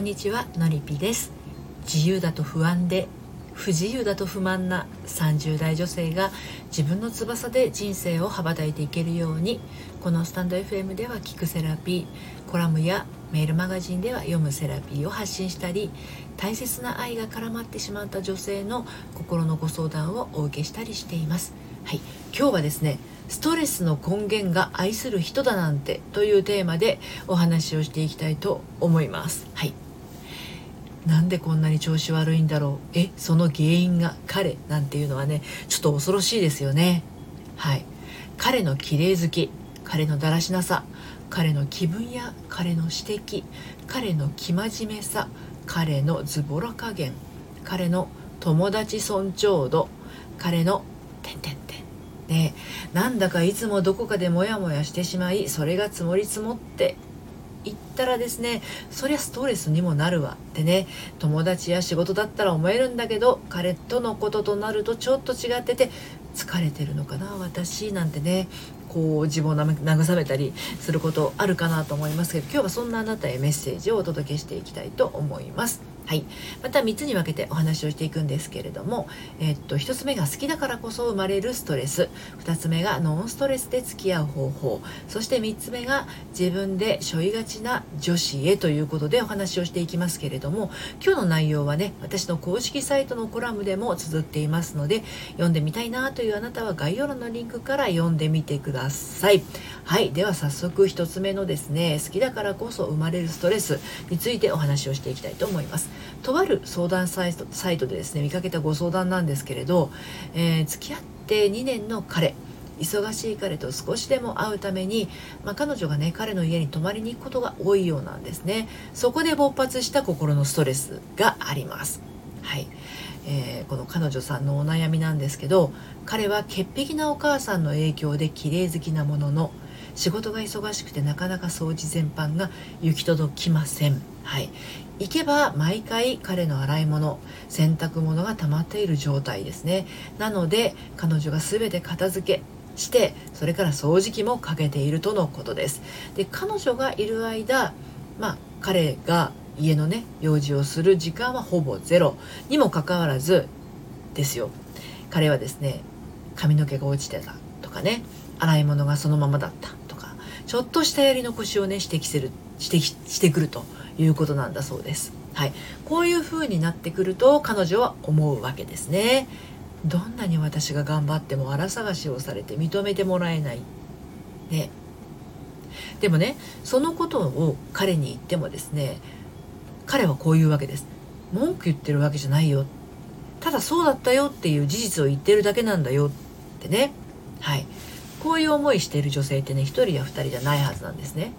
んにちはのりぴです。自由だと不安で不自由だと不満な30代女性が自分の翼で人生を羽ばたいていけるようにこのスタンド FM では聞くセラピーコラムやメールマガジンでは読むセラピーを発信したり大切な愛が絡まってしまった女性の心のご相談をお受けしたりしています。はい。今日はですねストレスの根源が愛する人だなんてというテーマでお話をしていきたいと思います。はい。なんでこんなに調子悪いんだろう。えその原因が彼なんていうのはねちょっと恐ろしいですよね。はい。彼の綺麗好き彼のだらしなさ彼の気分や彼の指摘彼の生真面目さ彼のズボラ加減彼の友達尊重度彼の点々点でなんだかいつもどこかでモヤモヤしてしまいそれが積もり積もって言ったらですねそりゃストレスにもなるわってね友達や仕事だったら思えるんだけど彼とのこととなるとちょっと違ってて疲れてるのかな私なんてねこう自分を慰めたりすることあるかなと思いますけど今日はそんなあなたへメッセージをお届けしていきたいと思います。はい、また3つに分けてお話をしていくんですけれども、えっと、1つ目が好きだからこそ生まれるストレス。2つ目がノンストレスで付き合う方法。そして3つ目が自分で背負いがちな女子へということでお話をしていきますけれども今日の内容はね私の公式サイトのコラムでも綴っていますので読んでみたいなというあなたは概要欄のリンクから読んでみてください。はいでは早速1つ目のですね好きだからこそ生まれるストレスについてお話をしていきたいと思います。とある相談サイトサイトでですね見かけたご相談なんですけれど、えー、付き合って2年の彼。忙しい彼と少しでも会うために、まあ、彼女がね彼の家に泊まりに行くことが多いようなんですね。そこで勃発した心のストレスがあります。はい、えー、この彼女さんのお悩みなんですけど彼は潔癖なお母さんの影響で綺麗好きなものの仕事が忙しくてなかなか掃除全般が行き届きません。はい。行けば毎回彼の洗い物洗濯物が溜まっている状態ですね。なので彼女が全て片付けしてそれから掃除機もかけているとのことです。で彼女がいる間まあ彼が家のね用事をする時間はほぼゼロ。にもかかわらずですよ。彼はですね髪の毛が落ちてたとかね洗い物がそのままだった。ちょっとしたやり残しをね指摘する指摘してくるということなんだそうです。はい、こういう風になってくると彼女は思うわけですね。どんなに私が頑張っても荒探しをされて認めてもらえない。ね。でもね、そのことを彼に言ってもですね、彼はこういうわけです。文句言ってるわけじゃないよ。ただそうだったよっていう事実を言ってるだけなんだよってね。はい。こういう思いしている女性ってね、1人や2人じゃないはずなんですね。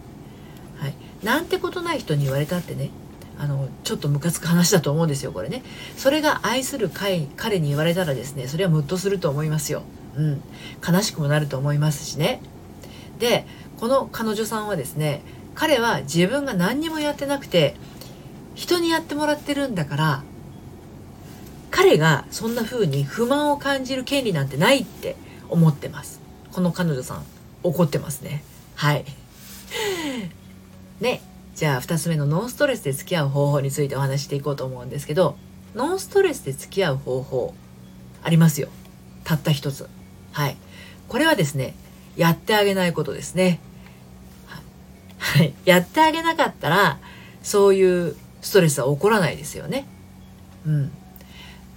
はい。なんてことない人に言われたってね、あの、ちょっとムカつく話だと思うんですよ、これね。それが愛する彼彼に言われたらですね、それはムッとすると思いますよ。うん。悲しくもなると思いますしね。で、この彼女さんはですね、彼は自分が何にもやってなくて、人にやってもらってるんだから、彼がそんな風に不満を感じる権利なんてないって思ってます。この彼女さん、怒ってますね。はい。ね。じゃあ2つ目のノンストレスで付き合う方法についてお話していこうと思うんですけど、ノンストレスで付き合う方法、ありますよ。たった一つ。はい。これはですね、やってあげないことですね。はい。やってあげなかったら、そういうストレスは起こらないですよね。うん。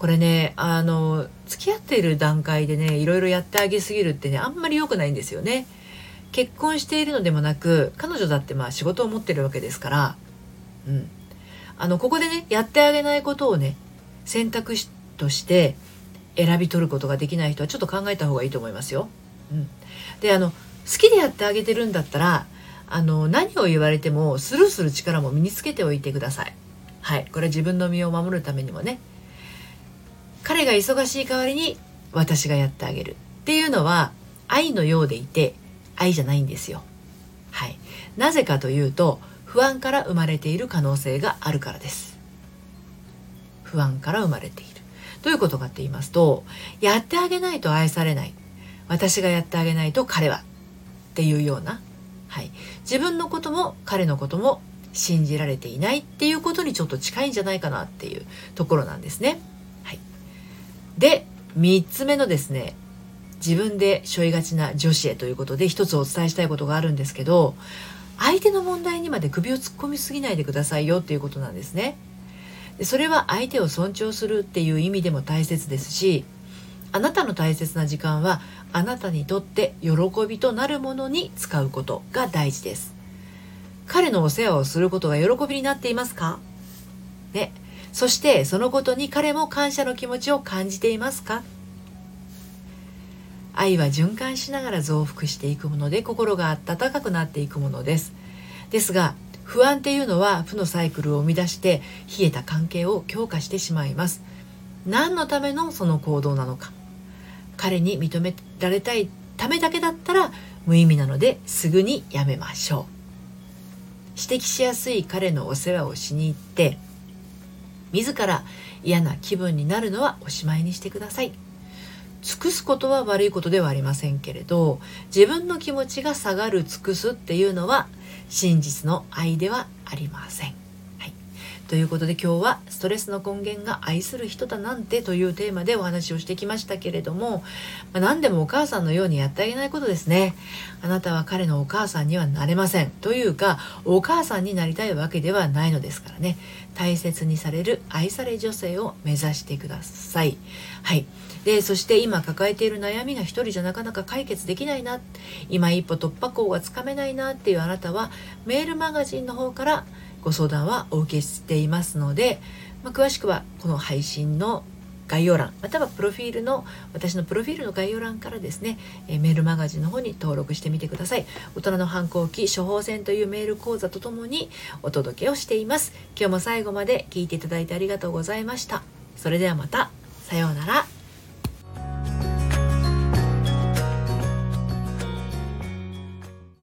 これね、あの、付き合っている段階でね、いろいろやってあげすぎるってね、あんまり良くないんですよね。結婚しているのでもなく彼女だってまあ仕事を持ってるわけですからうんあのここでねやってあげないことをね選択肢として選び取ることができない人はちょっと考えた方がいいと思いますよ。うん、であの好きでやってあげてるんだったらあの何を言われてもスルーする力も身につけておいてください。はい、これは自分の身を守るためにもね彼が忙しい代わりに私がやってあげるっていうのは愛のようでいて愛じゃないんですよ。はい。なぜかというと、不安から生まれている可能性があるからです。不安から生まれている。どういうことかって言いますと、やってあげないと愛されない。私がやってあげないと彼は。っていうような。はい。自分のことも彼のことも信じられていないっていうことにちょっと近いんじゃないかなっていうところなんですね。で3つ目のですね自分で背負いがちな女子へということで一つお伝えしたいことがあるんですけど相手の問題にまで首を突っ込みすぎないでくださいよっていうことなんですね。でそれは相手を尊重するっていう意味でも大切ですしあなたの大切な時間はあなたにとって喜びとなるものに使うことが大事です。彼のお世話をすることが喜びになっていますか？ね。そしてそのことに彼も感謝の気持ちを感じていますか？愛は循環しながら増幅していくもので心が温かくなっていくものです。ですが不安っていうのは負のサイクルを生み出して冷えた関係を強化してしまいます。何のためのその行動なのか？彼に認められたいためだけだったら無意味なのですぐにやめましょう。指摘しやすい彼のお世話をしに行って自ら嫌な気分になるのはおしまいにしてください尽くすことは悪いことではありませんけれど自分の気持ちが下がる尽くすっていうのは真実の愛ではありません。ということで今日はストレスの根源が愛する人だなんてというテーマでお話をしてきましたけれども、まあ、何でもお母さんのようにやってあげないことですね。あなたは彼のお母さんにはなれません。というかお母さんになりたいわけではないのですからね。大切にされる愛され女性を目指してください。はい。でそして今抱えている悩みが一人じゃなかなか解決できないな今一歩突破口がつかめないなっていうあなたはメールマガジンの方からご相談はお受けしていますので、まあ、詳しくはこの配信の概要欄またはプロフィールの私のプロフィールの概要欄からですね、えメールマガジンの方に登録してみてください。大人の反抗期処方箋というメール講座とともにお届けをしています。今日も最後まで聞いていただいてありがとうございました。それではまた。さようなら。